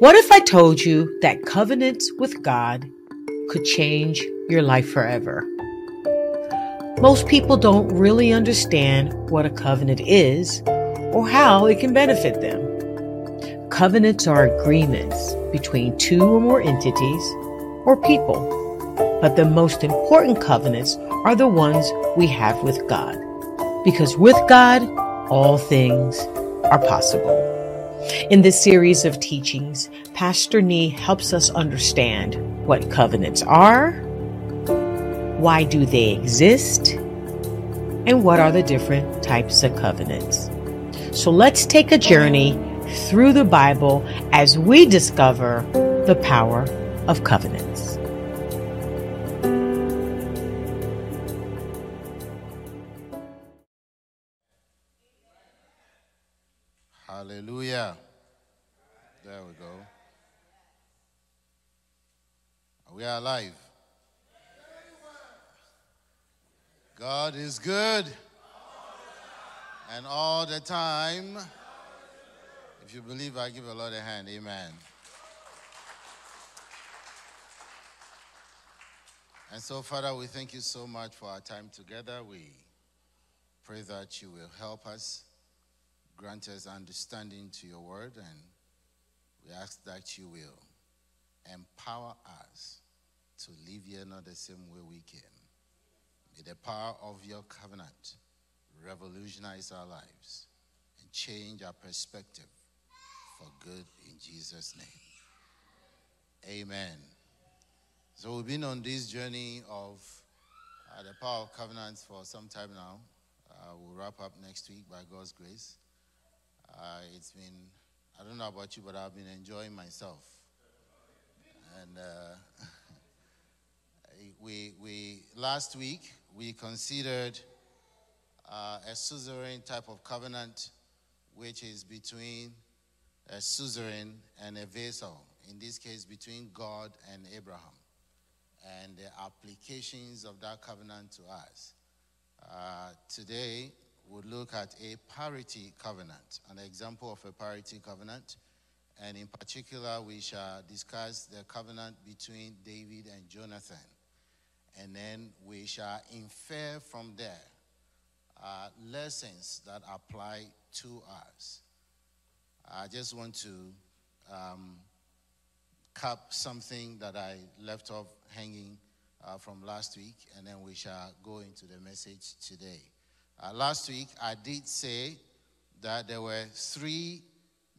What if I told you that covenants with God could change your life forever? Most people don't really understand what a covenant is or how it can benefit them. Covenants are agreements between two or more entities or people. But the most important covenants are the ones we have with God. Because with God, all things are possible. In this series of teachings, Pastor Nii helps us understand what covenants are, why do they exist, and what are the different types of covenants. So let's take a journey through the Bible as we discover the power of covenants. Hallelujah. There we go. We are alive. God is good. And all the time. If you believe, I give a Lord a hand. Amen. And so, Father, we thank you so much for our time together. We pray that you will help us, grant us understanding to your word, and we ask that you will empower us to live here not the same way we came. May the power of your covenant revolutionize our lives and change our perspective for good in Jesus' name. Amen. So we've been on this journey of uh, the power of covenants for some time now. Uh, we'll wrap up next week by God's grace. Uh, it's been, I don't know about you, but I've been enjoying myself. And uh, we, we, last week, we considered uh, a suzerain type of covenant, which is between a suzerain and a vassal, in this case, between God and Abraham and the applications of that covenant to us. Uh, today, we'll look at a parity covenant, an example of a parity covenant. And in particular, we shall discuss the covenant between David and Jonathan. And then we shall infer from there uh, lessons that apply to us. I just want to um, cap something that I left off hanging uh, from last week, and then we shall go into the message today. Uh, last week, I did say that there were three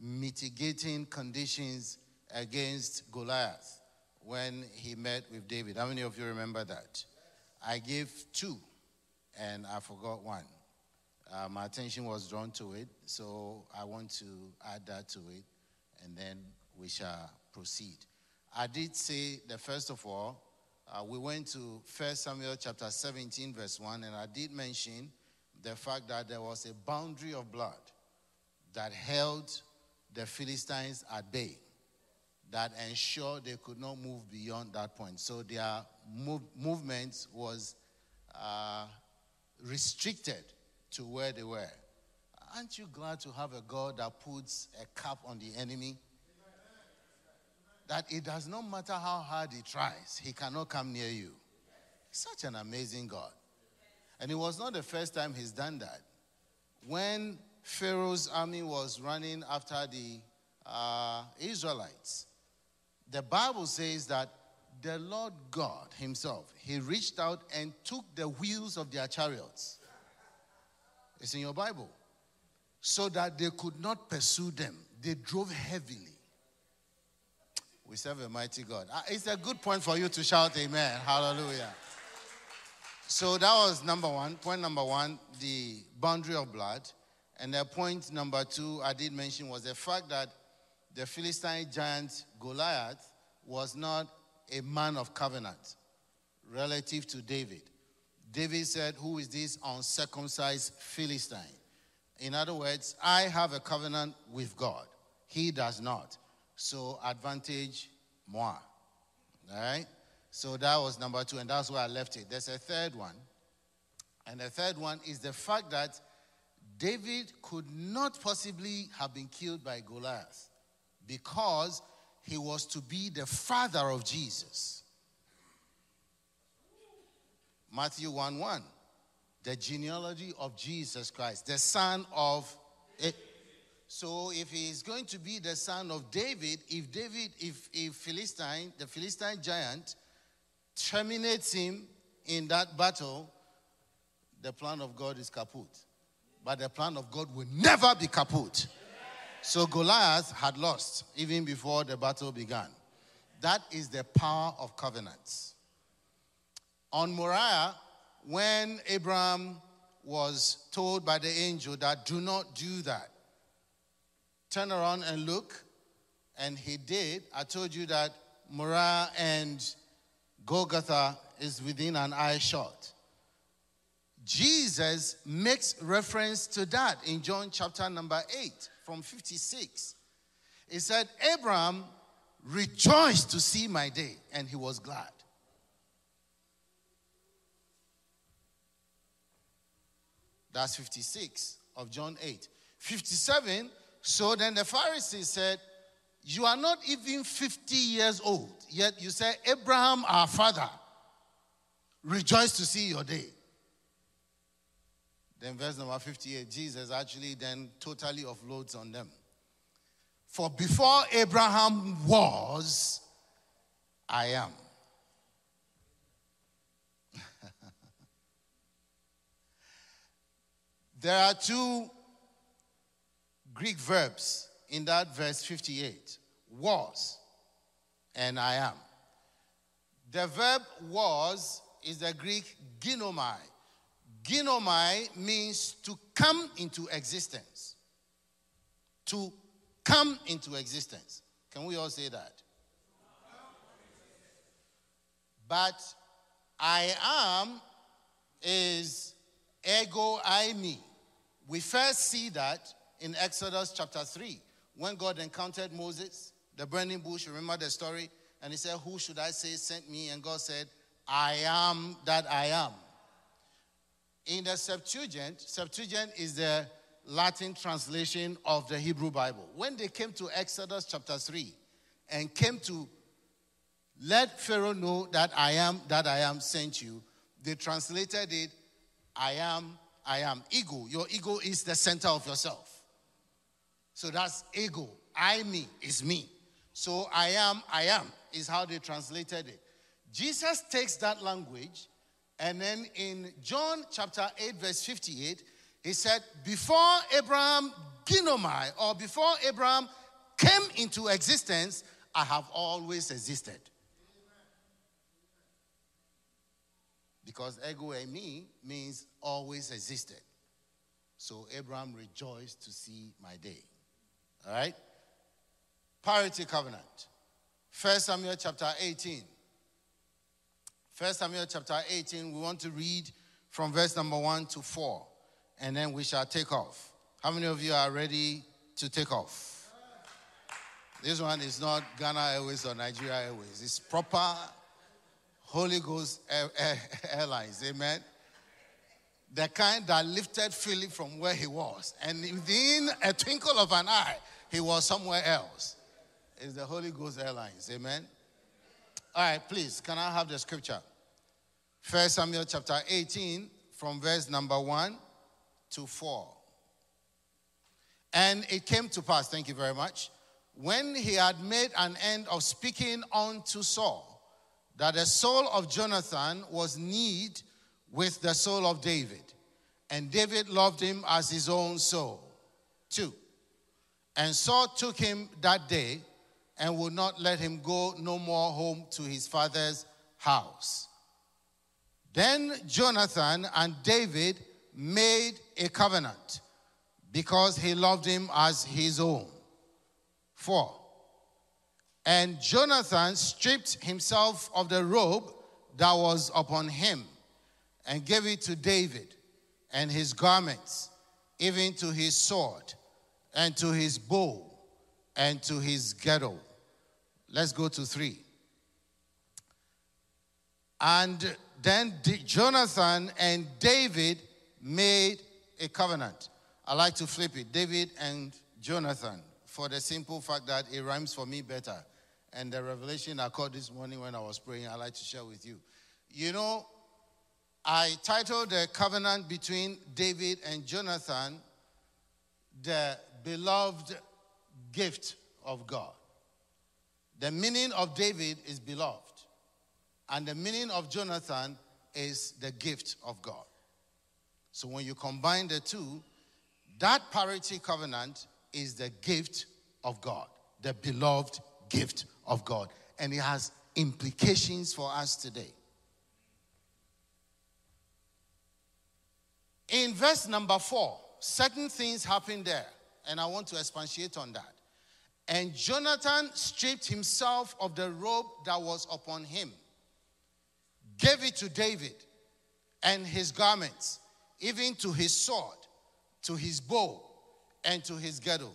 mitigating conditions against Goliath when he met with David. How many of you remember that? I gave two, and I forgot one. Uh, my attention was drawn to it, so I want to add that to it, and then we shall proceed. I did say that first of all, uh, we went to 1 Samuel chapter 17, verse 1, and I did mention the fact that there was a boundary of blood that held the Philistines at bay, that ensured they could not move beyond that point. So their move, movement was uh, restricted to where they were. Aren't you glad to have a God that puts a cap on the enemy? That it does not matter how hard he tries, he cannot come near you. Such an amazing God. And it was not the first time he's done that. When Pharaoh's army was running after the uh, Israelites, the Bible says that the Lord God Himself, He reached out and took the wheels of their chariots. It's in your Bible. So that they could not pursue them. They drove heavily. We serve a mighty God. Uh, it's a good point for you to shout amen. Hallelujah. So that was number one. Point number one, the boundary of blood. And the point number two I did mention was the fact that the Philistine giant Goliath was not a man of covenant relative to David. David said, Who is this uncircumcised Philistine? In other words, I have a covenant with God. He does not. So, advantage moi. All right? So, that was number two, and that's where I left it. There's a third one. And the third one is the fact that David could not possibly have been killed by Goliath because he was to be the father of Jesus. Matthew 1 1, the genealogy of Jesus Christ, the son of. It. So if he is going to be the son of David, if David, if, if Philistine, the Philistine giant, terminates him in that battle, the plan of God is kaput. But the plan of God will never be kaput. So Goliath had lost even before the battle began. That is the power of covenants. On Moriah, when Abraham was told by the angel that do not do that, turn around and look, and he did. I told you that Moriah and Golgotha is within an eye shot. Jesus makes reference to that in John chapter number 8 from 56. He said, Abraham rejoiced to see my day, and he was glad. That's 56 of John 8. 57, so then the Pharisees said, You are not even 50 years old, yet you say, Abraham, our father, rejoiced to see your day. Then, verse number 58, Jesus actually then totally offloads on them. For before Abraham was, I am. there are two Greek verbs in that verse 58 was and I am. The verb was is the Greek ginomai. Ginomai means to come into existence. To come into existence. Can we all say that? But I am is ego eimi. We first see that in Exodus chapter 3 when God encountered Moses, the burning bush. Remember the story? And he said, Who should I say sent me? And God said, I am that I am. In the Septuagint, Septuagint is the Latin translation of the Hebrew Bible. When they came to Exodus chapter 3 and came to let Pharaoh know that I am that I am sent you, they translated it I am, I am. Ego. Your ego is the center of yourself. So that's ego. I, me, is me. So I am, I am, is how they translated it. Jesus takes that language, and then in John chapter 8, verse 58, he said, Before Abraham ginomai, or before Abraham came into existence, I have always existed. Because ego eimi means always existed. So Abraham rejoiced to see my day. All right? Parity covenant. 1 Samuel chapter 18. 1 Samuel chapter 18, we want to read from verse number 1 to 4, and then we shall take off. How many of you are ready to take off? This one is not Ghana Airways or Nigeria Airways. It's proper Holy Ghost Air, Air, Airlines. Amen. The kind that lifted Philip from where he was. And within a twinkle of an eye, he was somewhere else. It's the Holy Ghost Airlines. Amen. All right, please, can I have the scripture? First Samuel chapter 18, from verse number 1 to 4. And it came to pass, thank you very much, when he had made an end of speaking unto Saul, that the soul of Jonathan was need with the soul of David, and David loved him as his own soul. Two. And Saul took him that day and would not let him go no more home to his father's house. Then Jonathan and David made a covenant because he loved him as his own. Four. And Jonathan stripped himself of the robe that was upon him and gave it to David and his garments, even to his sword and to his bow and to his ghetto. Let's go to three. And then Jonathan and David made a covenant. I like to flip it David and Jonathan for the simple fact that it rhymes for me better. and the revelation I caught this morning when I was praying, I'd like to share with you. You know, I titled the covenant between David and Jonathan, The Beloved Gift of God. The meaning of David is beloved, and the meaning of Jonathan is the gift of God. So when you combine the two, that parity covenant is the gift of God, the beloved gift of God. And it has implications for us today. In verse number four, certain things happen there, and I want to expatiate on that. And Jonathan stripped himself of the robe that was upon him, gave it to David and his garments, even to his sword, to his bow, and to his girdle.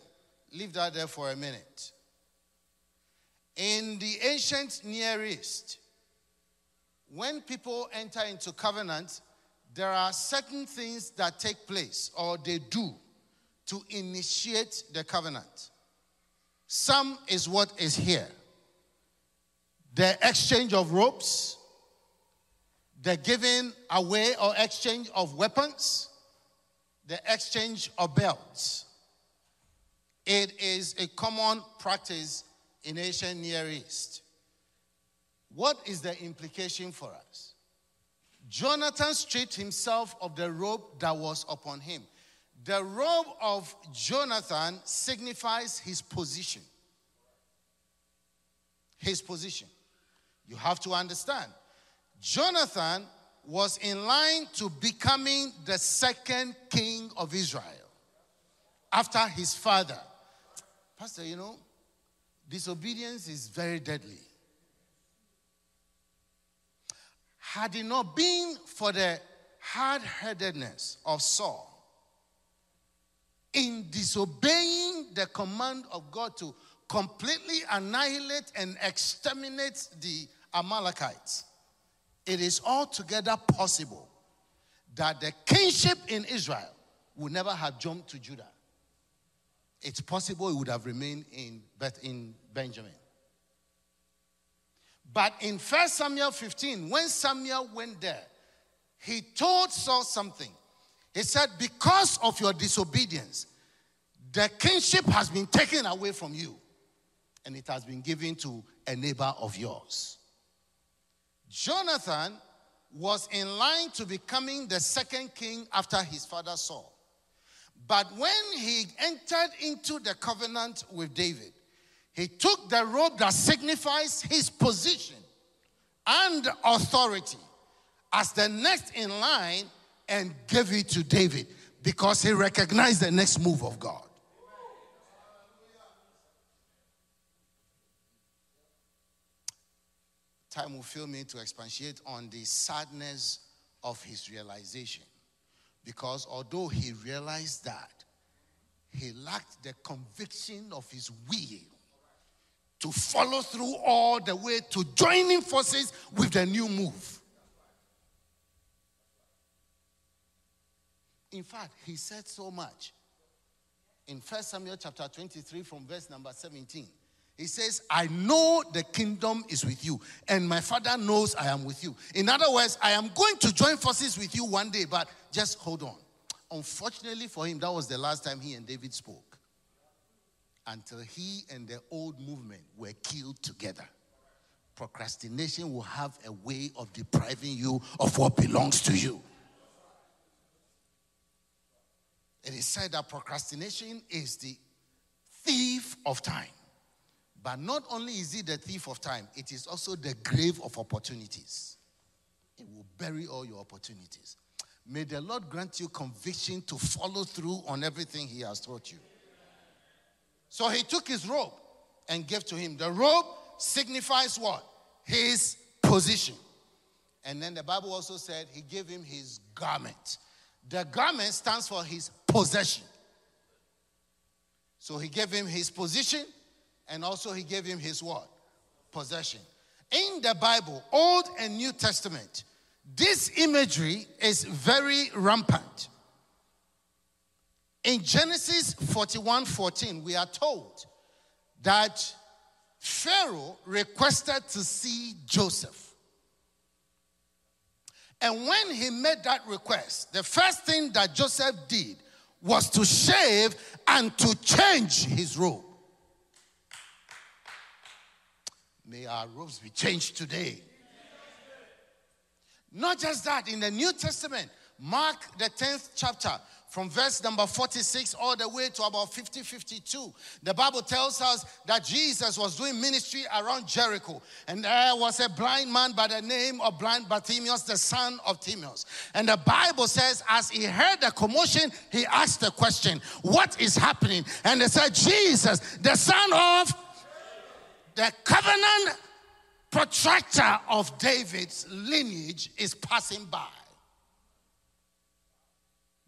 Leave that there for a minute. In the ancient Near East, when people enter into covenant, there are certain things that take place or they do to initiate the covenant. Some is what is here the exchange of ropes, the giving away or exchange of weapons, the exchange of belts. It is a common practice in ancient Near East. What is the implication for us? Jonathan stripped himself of the robe that was upon him. The robe of Jonathan signifies his position. His position. You have to understand. Jonathan was in line to becoming the second king of Israel after his father. Pastor, you know, disobedience is very deadly. Had it not been for the hard headedness of Saul in disobeying the command of God to completely annihilate and exterminate the Amalekites, it is altogether possible that the kingship in Israel would never have jumped to Judah. It's possible it would have remained in, in Benjamin. But in 1 Samuel 15, when Samuel went there, he told Saul something. He said, Because of your disobedience, the kingship has been taken away from you, and it has been given to a neighbor of yours. Jonathan was in line to becoming the second king after his father Saul. But when he entered into the covenant with David, he took the robe that signifies his position and authority as the next in line and gave it to David because he recognized the next move of God. Time will fail me to expatiate on the sadness of his realization. Because although he realized that, he lacked the conviction of his will to follow through all the way to joining forces with the new move. In fact, he said so much. In 1 Samuel chapter 23, from verse number 17, he says, I know the kingdom is with you, and my father knows I am with you. In other words, I am going to join forces with you one day, but just hold on. Unfortunately for him, that was the last time he and David spoke. Until he and the old movement were killed together. Procrastination will have a way of depriving you of what belongs to you. It is said that procrastination is the thief of time. But not only is it the thief of time, it is also the grave of opportunities. It will bury all your opportunities. May the Lord grant you conviction to follow through on everything He has taught you. So he took his robe and gave to him. The robe signifies what? His position. And then the Bible also said he gave him his garment. The garment stands for his possession. So he gave him his position and also he gave him his what? Possession. In the Bible, Old and New Testament, this imagery is very rampant. In Genesis 41 14, we are told that Pharaoh requested to see Joseph. And when he made that request, the first thing that Joseph did was to shave and to change his robe. May our robes be changed today. Not just that, in the New Testament, Mark the 10th chapter, from verse number 46 all the way to about 50 52 the bible tells us that jesus was doing ministry around jericho. And there was a blind man by the name of blind bartimaeus the son of timaeus. And the bible says as he heard the commotion he asked the question what is happening? And they said jesus the son of the covenant protractor of david's lineage is passing by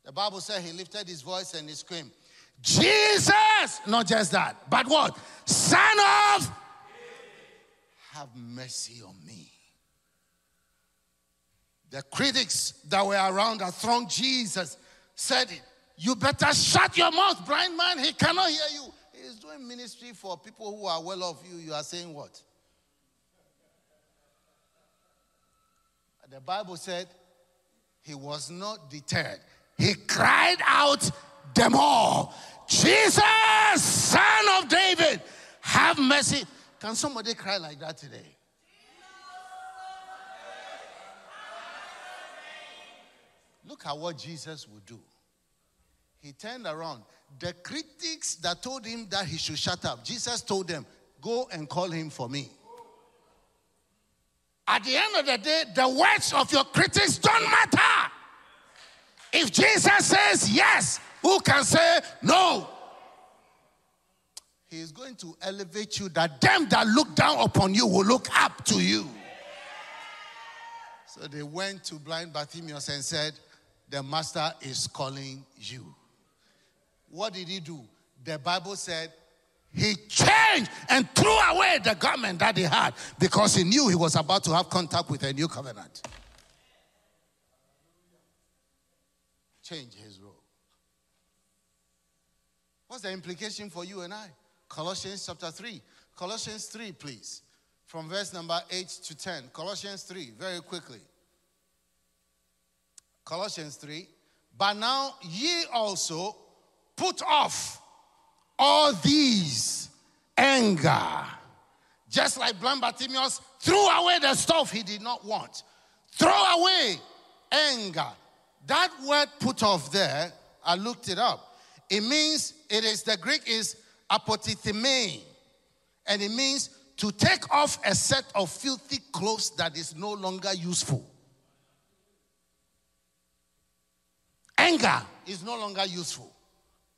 the Bible said he lifted his voice and he screamed, Jesus! Not just that, but what? Son of, have mercy on me. The critics that were around that thronged Jesus said, You better shut your mouth, blind man. He cannot hear you. He's doing ministry for people who are well off you. You are saying what? The Bible said he was not deterred he cried out them all Jesus, son of David, have mercy. Can somebody cry like that today? Look at what Jesus would do. He turned around. The critics that told him that he should shut up, Jesus told them, Go and call him for me. At the end of the day, the words of your critics don't matter. If Jesus says yes, who can say no? He is going to elevate you that them that look down upon you will look up to you. So they went to blind Bartimaeus and said, The master is calling you. What did he do? The Bible said he changed and threw away the garment that he had because he knew he was about to have contact with a new covenant. Change his role. What's the implication for you and I? Colossians chapter 3. Colossians 3, please. From verse number 8 to 10. Colossians 3, very quickly. Colossians 3. But now ye also put off all these anger. Just like blind Bartimaeus threw away the stuff he did not want. Throw away anger, that word put off there, I looked it up. It means, it is, the Greek is apotithemi, and it means to take off a set of filthy clothes that is no longer useful. Anger is no longer useful.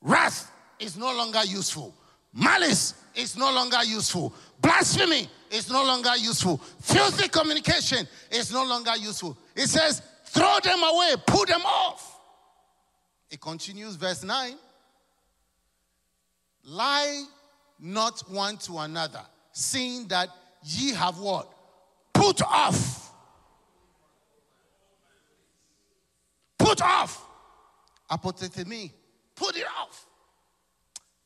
Wrath is no longer useful. Malice is no longer useful. Blasphemy is no longer useful. Filthy communication is no longer useful. It says, Throw them away, put them off. It continues, verse 9. Lie not one to another, seeing that ye have what? Put off. Put off. Apotithemi. Put it off.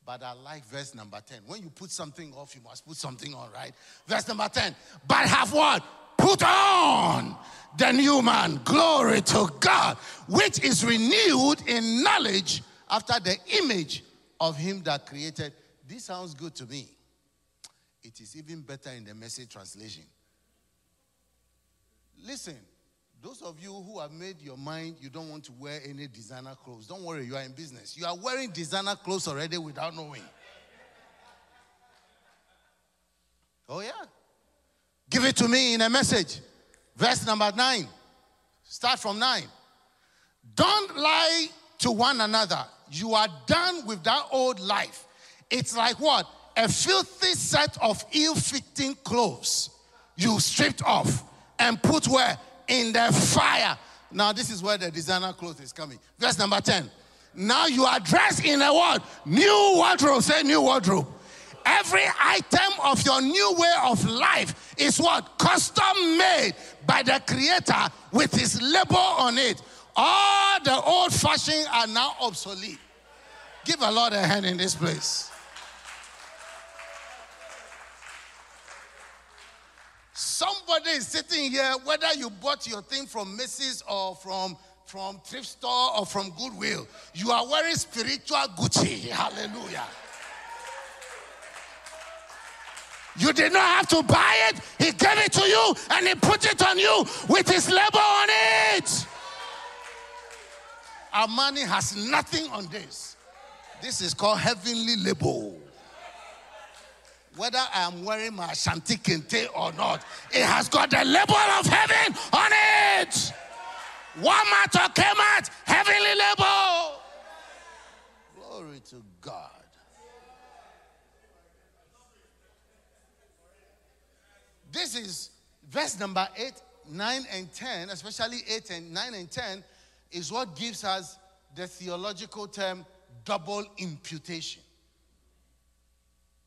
But I like verse number 10. When you put something off, you must put something on, right? Verse number 10. But have what? Put on the new man. Glory to God, which is renewed in knowledge after the image of him that created. This sounds good to me. It is even better in the message translation. Listen, those of you who have made your mind you don't want to wear any designer clothes, don't worry, you are in business. You are wearing designer clothes already without knowing. Oh, yeah. Give it to me in a message. Verse number nine. Start from nine. Don't lie to one another. You are done with that old life. It's like what? A filthy set of ill fitting clothes you stripped off and put where? In the fire. Now, this is where the designer clothes is coming. Verse number 10. Now you are dressed in a what? New wardrobe. Say new wardrobe. Every item of your new way of life is what? Custom made by the Creator with His label on it. All the old fashioned are now obsolete. Give a Lord a hand in this place. somebody is sitting here, whether you bought your thing from Macy's or from from thrift store or from Goodwill, you are wearing spiritual Gucci. Hallelujah. You did not have to buy it. He gave it to you and he put it on you with his label on it. Our money has nothing on this. This is called heavenly label. Whether I'm wearing my Ashanti Kente or not, it has got the label of heaven on it. Walmart or Kmart, heavenly label. Glory to God. This is verse number 8, 9, and 10, especially 8 and 9 and 10, is what gives us the theological term double imputation.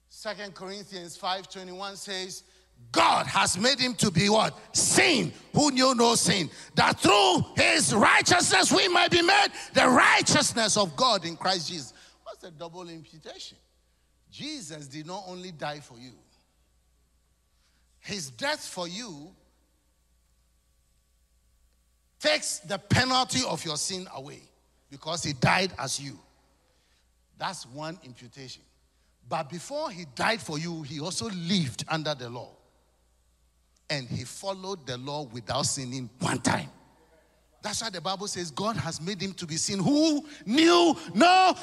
Second Corinthians 5:21 says, God has made him to be what? Sin, who knew no sin. That through his righteousness we might be made the righteousness of God in Christ Jesus. What's the double imputation? Jesus did not only die for you, his death for you takes the penalty of your sin away because he died as you. That's one imputation. But before he died for you, he also lived under the law. And he followed the law without sinning one time. That's why the Bible says God has made him to be sin who knew no.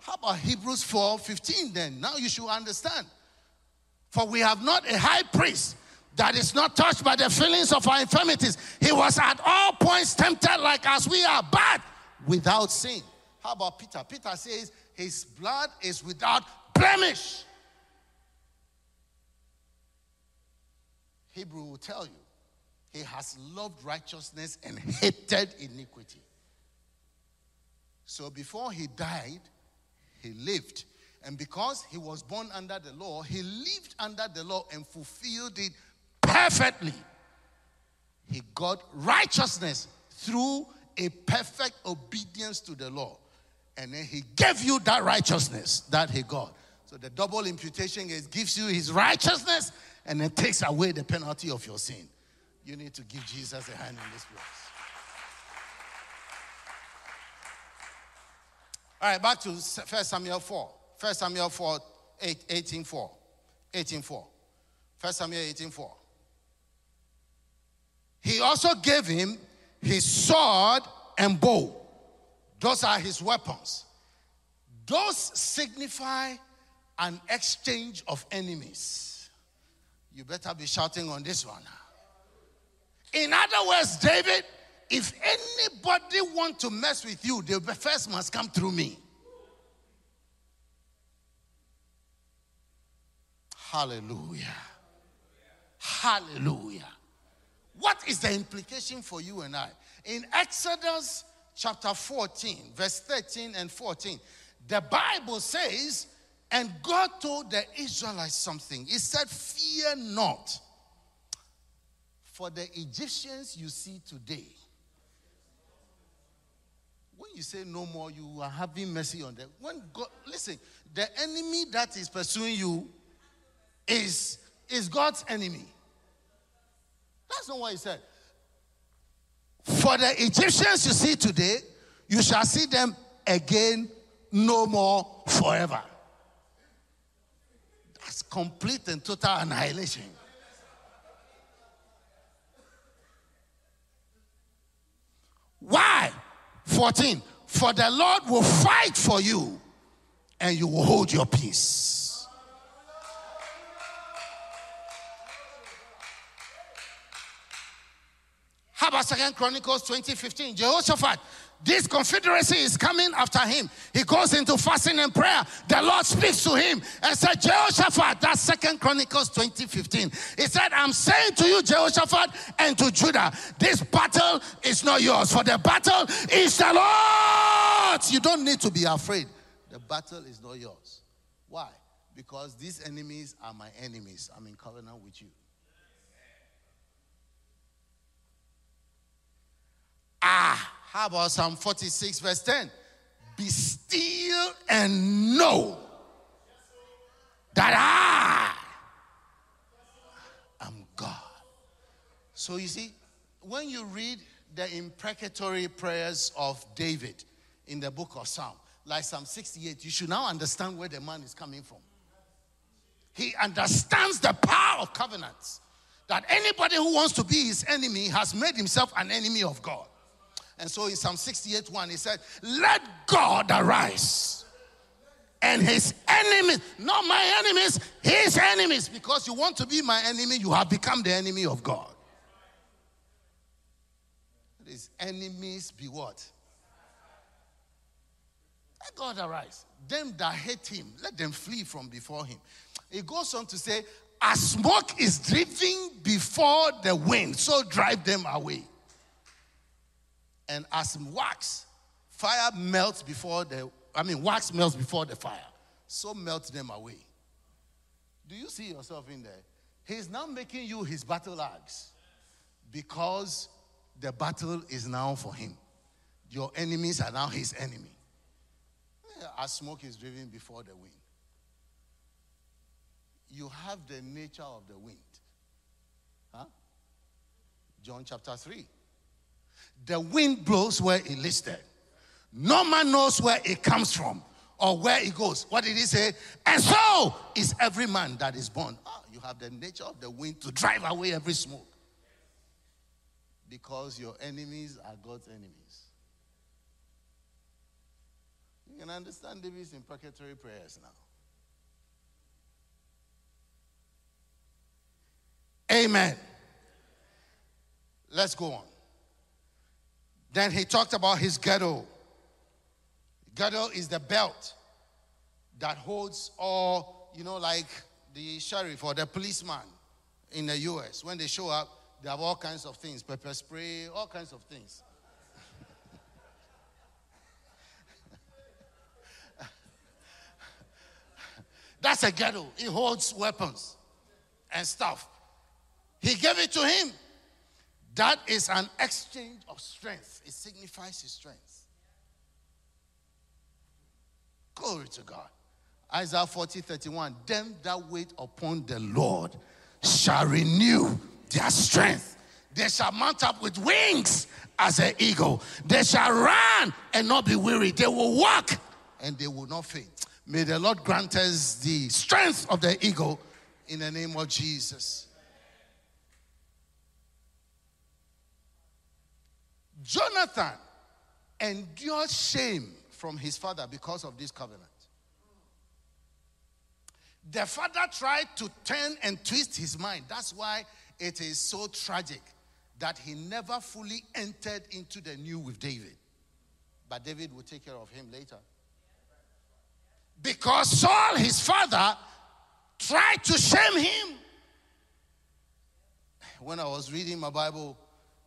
How about Hebrews 4 15 then? Now you should understand. For we have not a high priest that is not touched by the feelings of our infirmities. He was at all points tempted like as we are, but without sin. How about Peter? Peter says his blood is without blemish. Hebrew will tell you he has loved righteousness and hated iniquity. So before he died, he lived. And because he was born under the law, he lived under the law and fulfilled it perfectly. He got righteousness through a perfect obedience to the law. And then he gave you that righteousness that he got. So the double imputation is gives you his righteousness and then takes away the penalty of your sin. You need to give Jesus a hand in this place. All right, back to 1 Samuel 4. 1 Samuel 4, 8, 18 4. 18 4. 1 Samuel 18 4. He also gave him his sword and bow. Those are his weapons. Those signify an exchange of enemies. You better be shouting on this one. In other words, David, if anybody want to mess with you, they first must come through me. Hallelujah. Hallelujah. What is the implication for you and I? In Exodus chapter 14, verse 13 and 14, the Bible says, and God told the Israelites something. He said, Fear not. For the Egyptians you see today, when you say no more, you are having mercy on them. When God, listen, the enemy that is pursuing you is, is God's enemy. That's not what he said. For the Egyptians you see today, you shall see them again no more forever. That's complete and total annihilation. Why? 14. For the Lord will fight for you and you will hold your peace. About Second Chronicles 2015? Jehoshaphat, this confederacy is coming after him. He goes into fasting and prayer. The Lord speaks to him and said, Jehoshaphat, that's Second Chronicles 2015. He said, I'm saying to you, Jehoshaphat, and to Judah, this battle is not yours, for the battle is the Lord. You don't need to be afraid. The battle is not yours. Why? Because these enemies are my enemies. I'm in covenant with you. Ah, how about Psalm 46, verse 10? Be still and know that I am God. So you see, when you read the imprecatory prayers of David in the book of Psalm, like Psalm 68, you should now understand where the man is coming from. He understands the power of covenants. That anybody who wants to be his enemy has made himself an enemy of God. And so in Psalm 68 1, he said, Let God arise and his enemies, not my enemies, his enemies. Because you want to be my enemy, you have become the enemy of God. His enemies be what? Let God arise. Them that hate him, let them flee from before him. It goes on to say, as smoke is driven before the wind, so drive them away. And as wax, fire melts before the, I mean, wax melts before the fire, so melt them away. Do you see yourself in there? He's now making you his battle axe because the battle is now for him. Your enemies are now his enemy. As smoke is driven before the wind you have the nature of the wind. Huh? John chapter 3. The wind blows where it listed. No man knows where it comes from or where it goes. What did he say? And so is every man that is born. Oh, you have the nature of the wind to drive away every smoke. Because your enemies are God's enemies. You can understand David's imprecatory prayers now. Amen. Let's go on. Then he talked about his girdle. Girdle is the belt that holds all, you know, like the sheriff or the policeman in the US. When they show up, they have all kinds of things pepper spray, all kinds of things. That's a girdle. It holds weapons and stuff. He gave it to him. That is an exchange of strength. It signifies his strength. Glory to God. Isaiah 40 31. Them that wait upon the Lord shall renew their strength. They shall mount up with wings as an eagle. They shall run and not be weary. They will walk and they will not faint. May the Lord grant us the strength of the eagle in the name of Jesus. Jonathan endured shame from his father because of this covenant. The father tried to turn and twist his mind. That's why it is so tragic that he never fully entered into the new with David. But David will take care of him later. Because Saul, his father, tried to shame him. When I was reading my Bible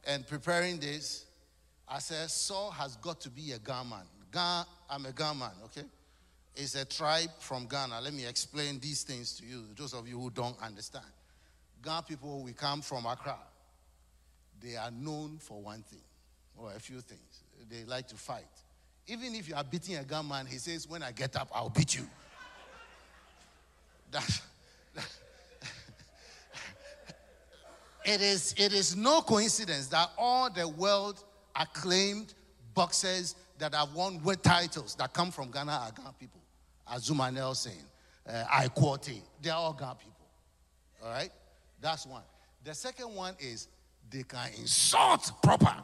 and preparing this, I said, Saul has got to be a Gaman. Ga, I'm a Gaman, okay? It's a tribe from Ghana. Let me explain these things to you, those of you who don't understand. Ghana people, we come from Accra. They are known for one thing, or a few things. They like to fight. Even if you are beating a gunman, he says, When I get up, I'll beat you. That, that it, is, it is no coincidence that all the world acclaimed boxers that have won world titles that come from Ghana are Ghana people. Azumah Nelson, uh, Ike Quartey, they're all Ghana people. All right? That's one. The second one is they can insult proper.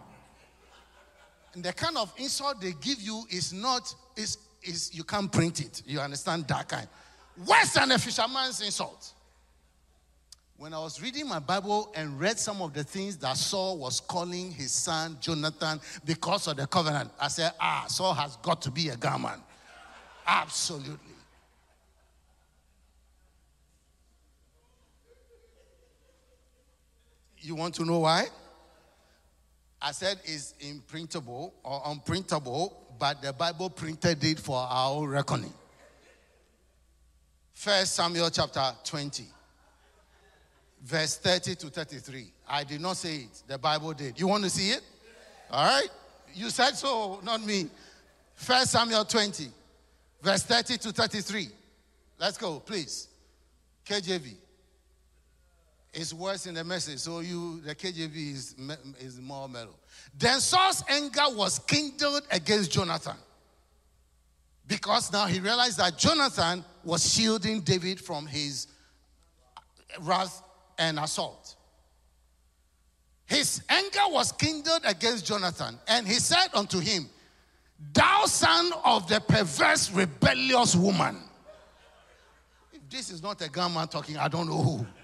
And the kind of insult they give you is not, is, is you can't print it. You understand that kind. Worse than a fisherman's insult when I was reading my Bible and read some of the things that Saul was calling his son Jonathan because of the covenant, I said, ah, Saul has got to be a gaman. Absolutely. You want to know why? I said it's imprintable or unprintable, but the Bible printed it for our reckoning. First Samuel chapter 20 verse 30 to 33. I did not say it, the Bible did. You want to see it? All right? You said so, not me. First Samuel 20, verse 30 to 33. Let's go, please. KJV. It's worse in the message. So you, the KJV is, is more mellow. Then Saul's anger was kindled against Jonathan. Because now he realized that Jonathan was shielding David from his wrath and assault. His anger was kindled against Jonathan, and he said unto him, Thou son of the perverse, rebellious woman. If this is not a grandma talking, I don't know who.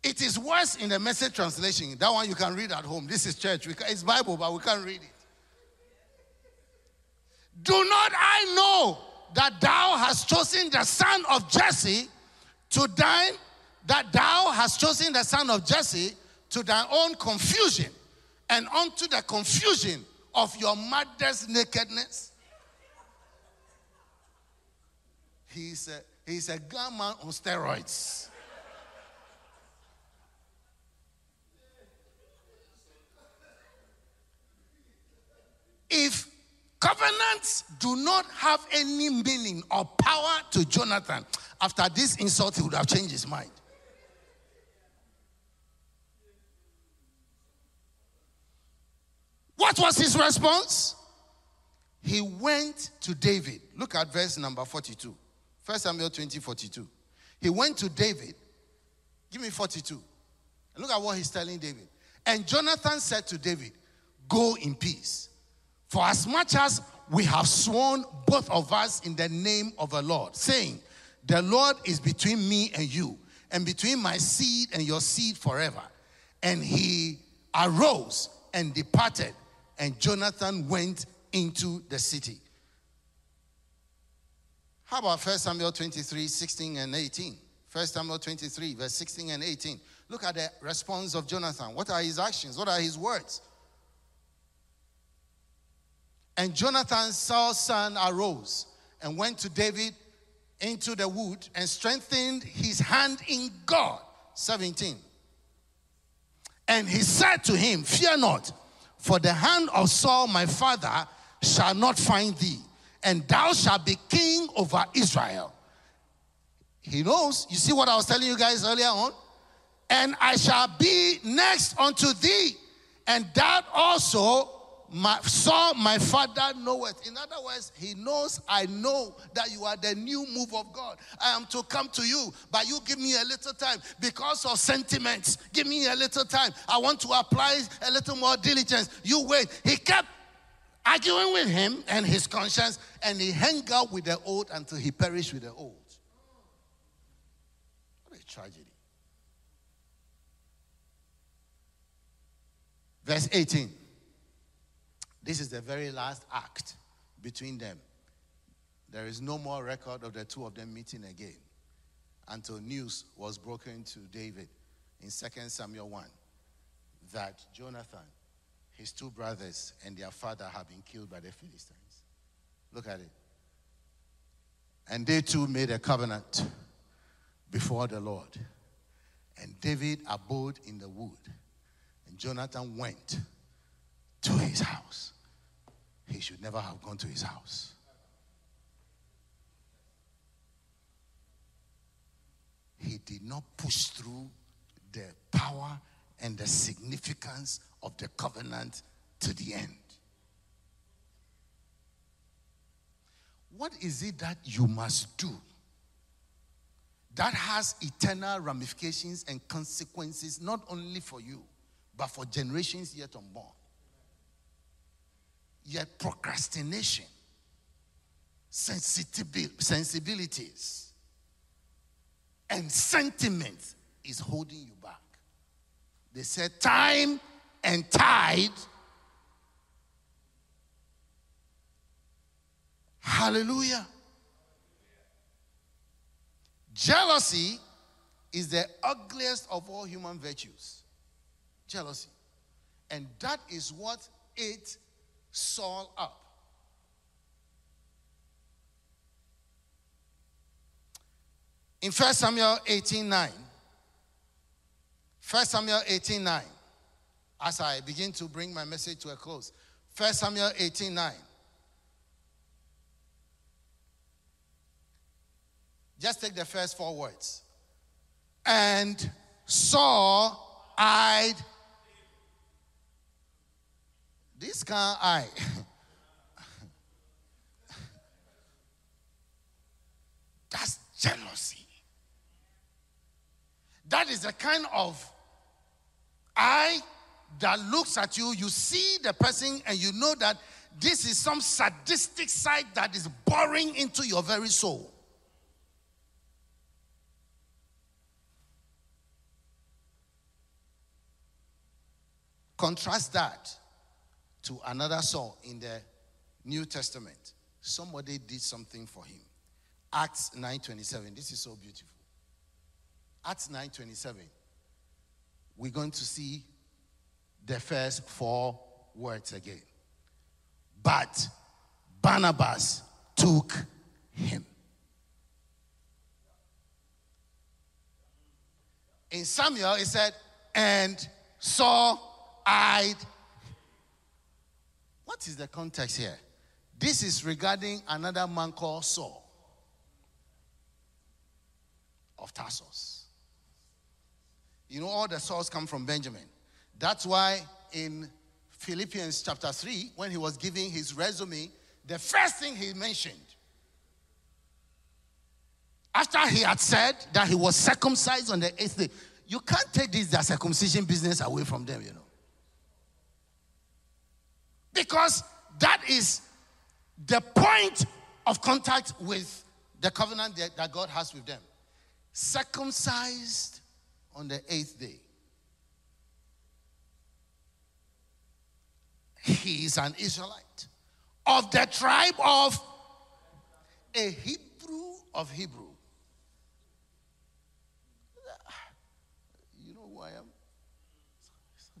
It is worse in the message translation. That one you can read at home. This is church. it's Bible, but we can't read it. Do not I know that thou hast chosen the son of Jesse to thine, that thou hast chosen the son of Jesse to thine own confusion and unto the confusion of your mother's nakedness? He's a, he's a gunman on steroids. If covenants do not have any meaning or power to Jonathan, after this insult, he would have changed his mind. What was his response? He went to David. Look at verse number 42. 1 Samuel 20 42. He went to David. Give me 42. And look at what he's telling David. And Jonathan said to David, Go in peace. For as much as we have sworn both of us in the name of the Lord, saying, The Lord is between me and you, and between my seed and your seed forever. And he arose and departed, and Jonathan went into the city. How about 1 Samuel 23, 16 and 18? 1 Samuel 23, verse 16 and 18. Look at the response of Jonathan. What are his actions? What are his words? And Jonathan, Saul's son, arose and went to David into the wood and strengthened his hand in God. 17. And he said to him, Fear not, for the hand of Saul my father shall not find thee, and thou shalt be king over Israel. He knows. You see what I was telling you guys earlier on? And I shall be next unto thee, and that also my, Saul my father knoweth. In other words, he knows I know that you are the new move of God. I am to come to you, but you give me a little time because of sentiments. Give me a little time. I want to apply a little more diligence. You wait. He kept arguing with him and his conscience, and he hung out with the old until he perished with the old. What a tragedy. Verse 18. This is the very last act between them. There is no more record of the two of them meeting again until news was broken to David in 2 Samuel 1 that Jonathan, his two brothers, and their father have been killed by the Philistines. Look at it. And they too made a covenant before the Lord. And David abode in the wood, and Jonathan went to his house he should never have gone to his house. He did not push through the power and the significance of the covenant to the end. What is it that you must do that has eternal ramifications and consequences not only for you, but for generations yet unborn? Yet procrastination, sensibilities, and sentiment is holding you back. They said time and tide. Hallelujah. Jealousy is the ugliest of all human virtues. Jealousy. And that is what it Saul up. In 1 Samuel 18 9, 1 Samuel 18 9, as I begin to bring my message to a close, 1 Samuel 18 9. Just take the first four words. and Saul eyed. This kind eye. That's jealousy. That is the kind of eye that looks at you. You see the person and you know that this is some sadistic side that is boring into your very soul. Contrast that to another Saul in the New Testament. Somebody did something for him. Acts 9:27. This is so beautiful. Acts 9:27. We're going to see the first four words again. But Barnabas took him. In Samuel, it said, and Saul eyed. What is the context here? This is regarding another man called Saul of Tarsus. You know, all the Sauls come from Benjamin. That's why in Philippians chapter 3, when he was giving his resume, the first thing he mentioned, after he had said that he was circumcised on the eighth day, you can't take this their circumcision business away from them, you know. Because that is the point of contact with the covenant that God has with them. Circumcised on the eighth day. He is an Israelite of the tribe of a Hebrew of Hebrew. You know who I am?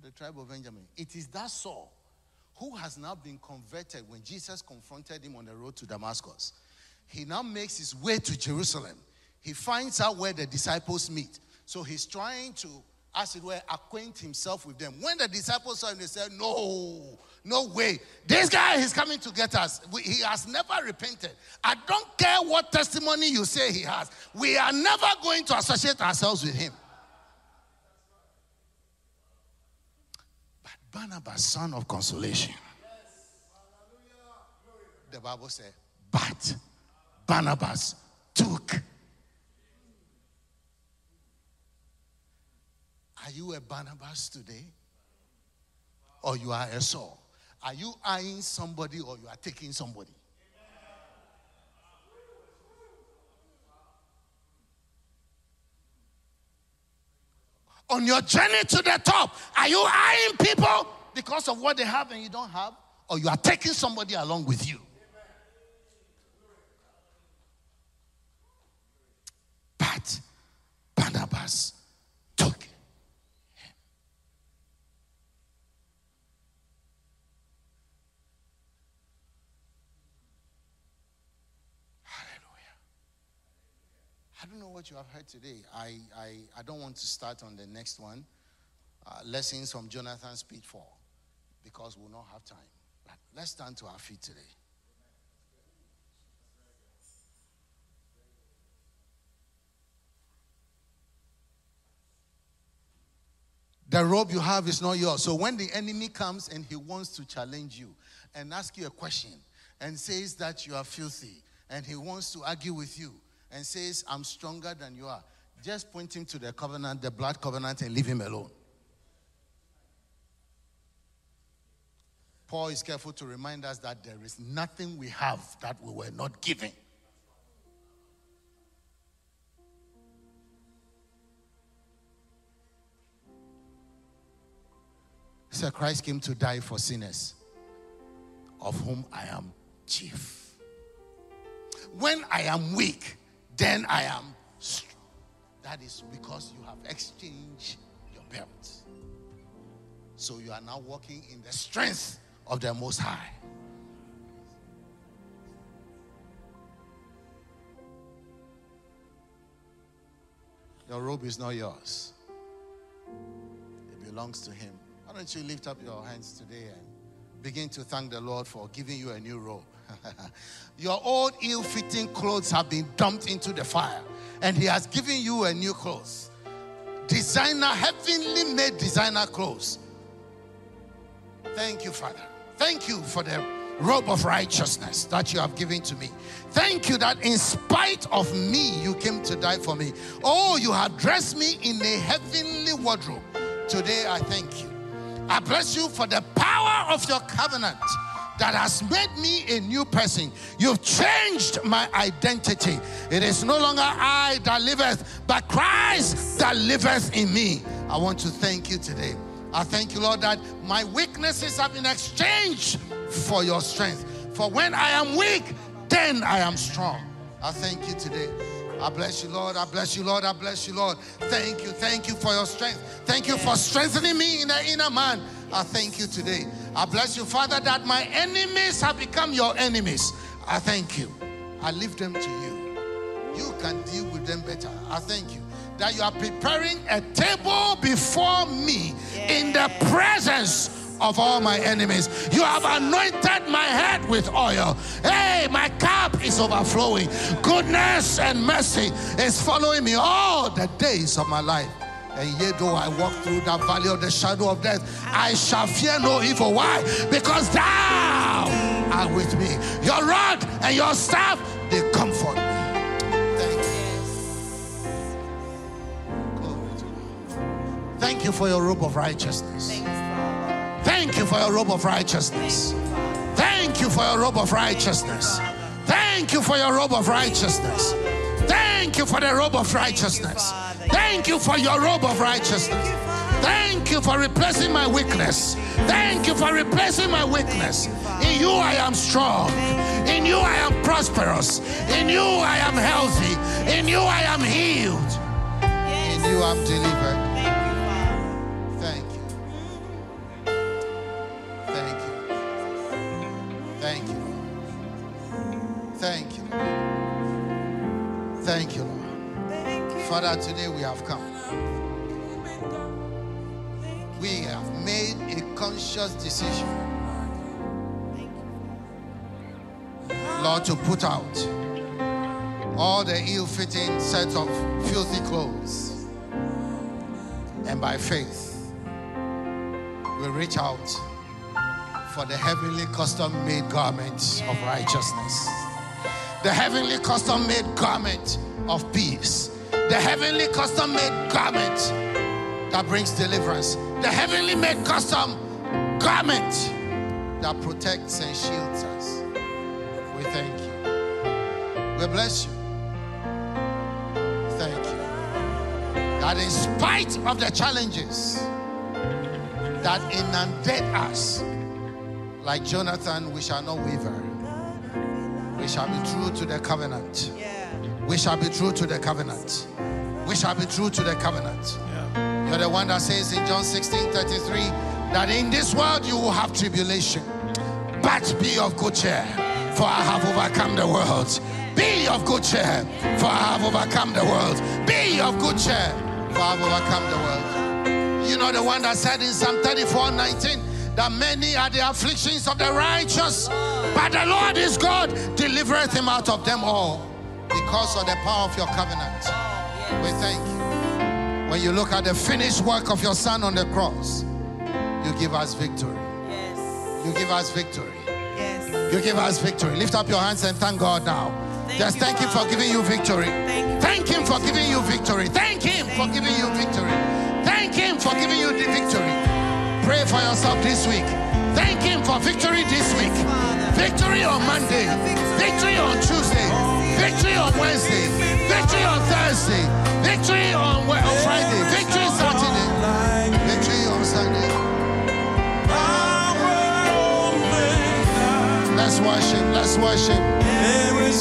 The tribe of Benjamin. It is that Saul who has now been converted when Jesus confronted him on the road to Damascus. He now makes his way to Jerusalem. He finds out where the disciples meet. So he's trying to, as it were, acquaint himself with them. When the disciples saw him, they said, No, no way. This guy is coming to get us. We, he has never repented. I don't care what testimony you say he has. We are never going to associate ourselves with him. Barnabas, son of consolation, the Bible said, but Barnabas took. Are you a Barnabas today? Or you are a Saul? Are you eyeing somebody or you are taking somebody? On your journey to the top, are you eyeing people because of what they have and you don't have? Or you are taking somebody along with you? But Barnabas what you have heard today. I, I, I don't want to start on the next one. Uh, lessons from Jonathan's pitfall because we'll not have time. But let's stand to our feet today. The robe you have is not yours. So when the enemy comes and he wants to challenge you and ask you a question and says that you are filthy and he wants to argue with you and says, I'm stronger than you are, just point him to the covenant, the blood covenant, and leave him alone. Paul is careful to remind us that there is nothing we have that we were not given. So Christ came to die for sinners, of whom I am chief. When I am weak, then I am strong. That is because you have exchanged your belt. So you are now walking in the strength of the Most High. Your robe is not yours, it belongs to Him. Why don't you lift up your hands today and begin to thank the Lord for giving you a new robe? Your old ill fitting clothes have been dumped into the fire, and He has given you a new clothes. designer, heavenly made designer clothes. Thank you, Father. Thank you for the robe of righteousness that you have given to me. Thank you that in spite of me, you came to die for me. Oh, you have dressed me in a heavenly wardrobe. Today, I thank you. I bless you for the power of your covenant that has made me a new person. You've changed my identity. It is no longer I that liveth, but Christ that liveth in me. I want to thank you today. I thank you, Lord, that my weaknesses have been exchanged for your strength. For when I am weak, then I am strong. I thank you today. I bless you, Lord. I bless you, Lord. I bless you, Lord. Thank you. Thank you for your strength. Thank you for strengthening me in the inner man. I thank you today. I bless you, Father, that my enemies have become your enemies. I thank you. I leave them to you. You can deal with them better. I thank you that you are preparing a table before me in the presence of all my enemies. You have anointed my head with oil. Hey, my cup is overflowing. Goodness and mercy is following me all the days of my life. And yet, though I walk through the valley of the shadow of death, I shall fear no evil. Why? Because thou art with me. Your rod and your staff, they comfort me. Thank you for your robe of righteousness. Thank you for your robe of righteousness. Thank you for your robe of righteousness. Thank you for your robe of righteousness. Thank you for the robe of righteousness. Thank you for your robe of righteousness. Thank you for replacing my weakness. Thank you for replacing my weakness. In you I am strong. In you I am prosperous. In you I am healthy. In you I am healed. In you I'm delivered. Father, today we have come. We have made a conscious decision, Lord, to put out all the ill fitting sets of filthy clothes. And by faith, we reach out for the heavenly custom made garment of righteousness, the heavenly custom made garment of peace the heavenly custom made garment that brings deliverance, the heavenly made custom garment that protects and shields us. We thank you. We bless you. Thank you. That in spite of the challenges that inundate us, like Jonathan, we shall not waver. We shall be true to the covenant. Yeah. We shall be true to the covenant. We shall be true to the covenant. Yeah. You're the one that says in John 16 33 that in this world you will have tribulation, but be of good cheer, for I have overcome the world. Be of good cheer, for I have overcome the world. Be of good cheer, for I have overcome the world. You know the one that said in Psalm 34 19 that many are the afflictions of the righteous, but the Lord is God, delivereth him out of them all because of the power of your covenant. We thank you. When you look at the finished work of your Son on the cross, you give us victory. Yes. You give us victory. Yes. You give us victory. Lift up your hands and thank God now. Thank Just you, thank Him for giving you victory. Thank, thank Him for giving you victory. Thank Him for giving you victory. Thank Him for giving you the victory. Pray for yourself this week. Thank Him for victory this week. Victory on Monday. Victory on Tuesday. Victory on Wednesday. Victory on Thursday. Victory on, on Friday. Victory Saturday. Victory on Sunday. Let's worship. Let's worship.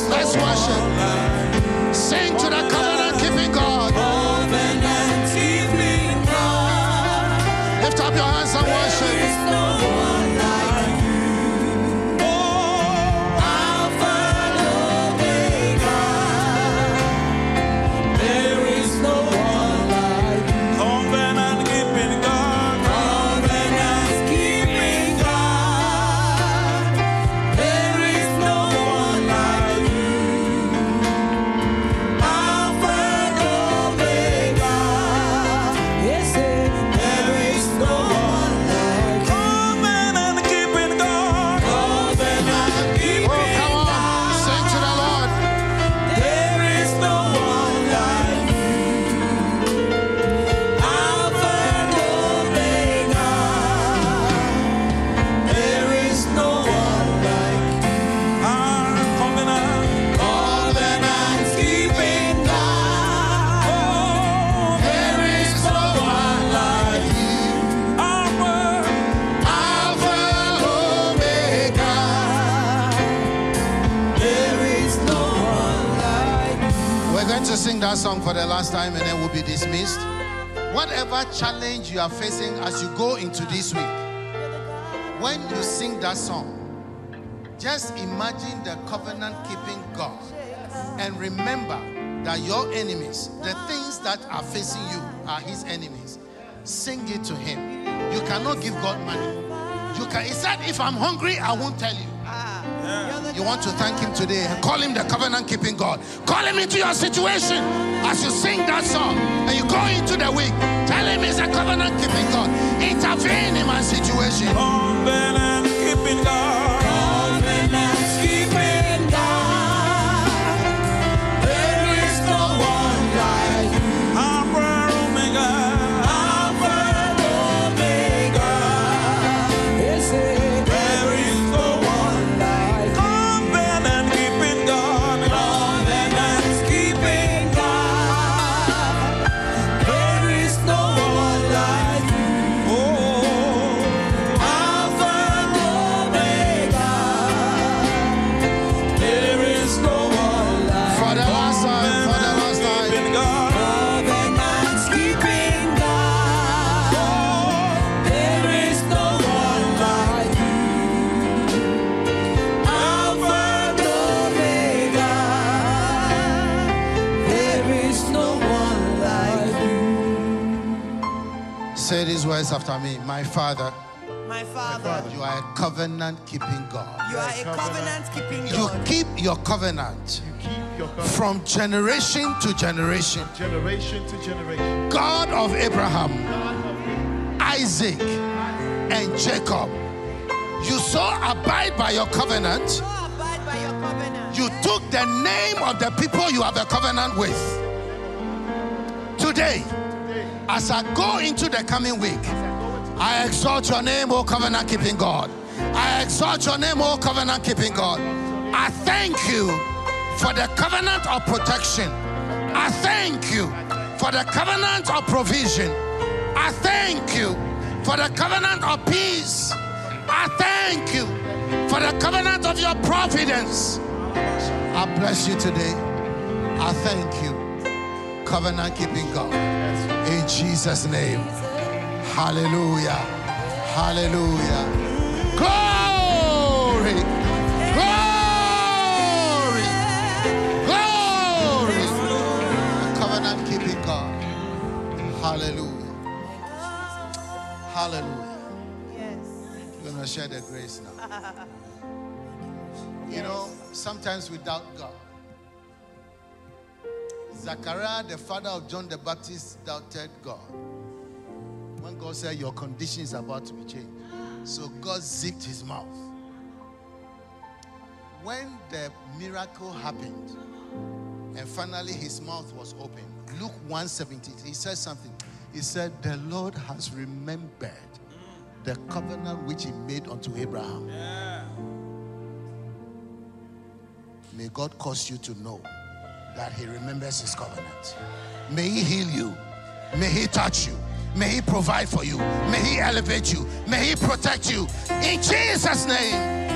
Let's worship. Sing to the covenant go into this week, when you sing that song, just imagine the covenant keeping God and remember that your enemies, the things that are facing you, are his enemies. Sing it to him. You cannot give God money. You can. He said, If I'm hungry, I won't tell you. You want to thank him today. Call him the covenant keeping God. Call him into your situation as you sing that song and you go into the week. Tell him he's a covenant keeping God. Intervene in my situation. Words after me. My Father, My Father, you are a covenant keeping God. you are a covenant keeping You God. keep your covenant You keep your covenant from generation to generation. generation to generation. God of Abraham, Isaac, and Jacob. You so abide by your covenant. So abide by your covenant. You took the name of the people you have a covenant with. Today, as I go into the coming week, I exalt your name, O covenant keeping God. I exalt your name, O covenant keeping God. I thank you for the covenant of protection. I thank you for the covenant of provision. I thank you for the covenant of peace. I thank you for the covenant of your providence. I bless you today. I thank you, covenant keeping God. In Jesus' name. Hallelujah. Hallelujah. Glory. Glory. Glory. Covenant keeping God. Hallelujah. Hallelujah. Yes. We're going to share the grace now. You know, sometimes we doubt God. Zachariah, the father of John the Baptist, doubted God. When God said, Your condition is about to be changed. So God zipped his mouth. When the miracle happened, and finally his mouth was open, Luke 170, he said something. He said, The Lord has remembered the covenant which he made unto Abraham. May God cause you to know that He remembers His covenant. May He heal you. May He touch you. May He provide for you. May He elevate you. May He protect you. In Jesus' name.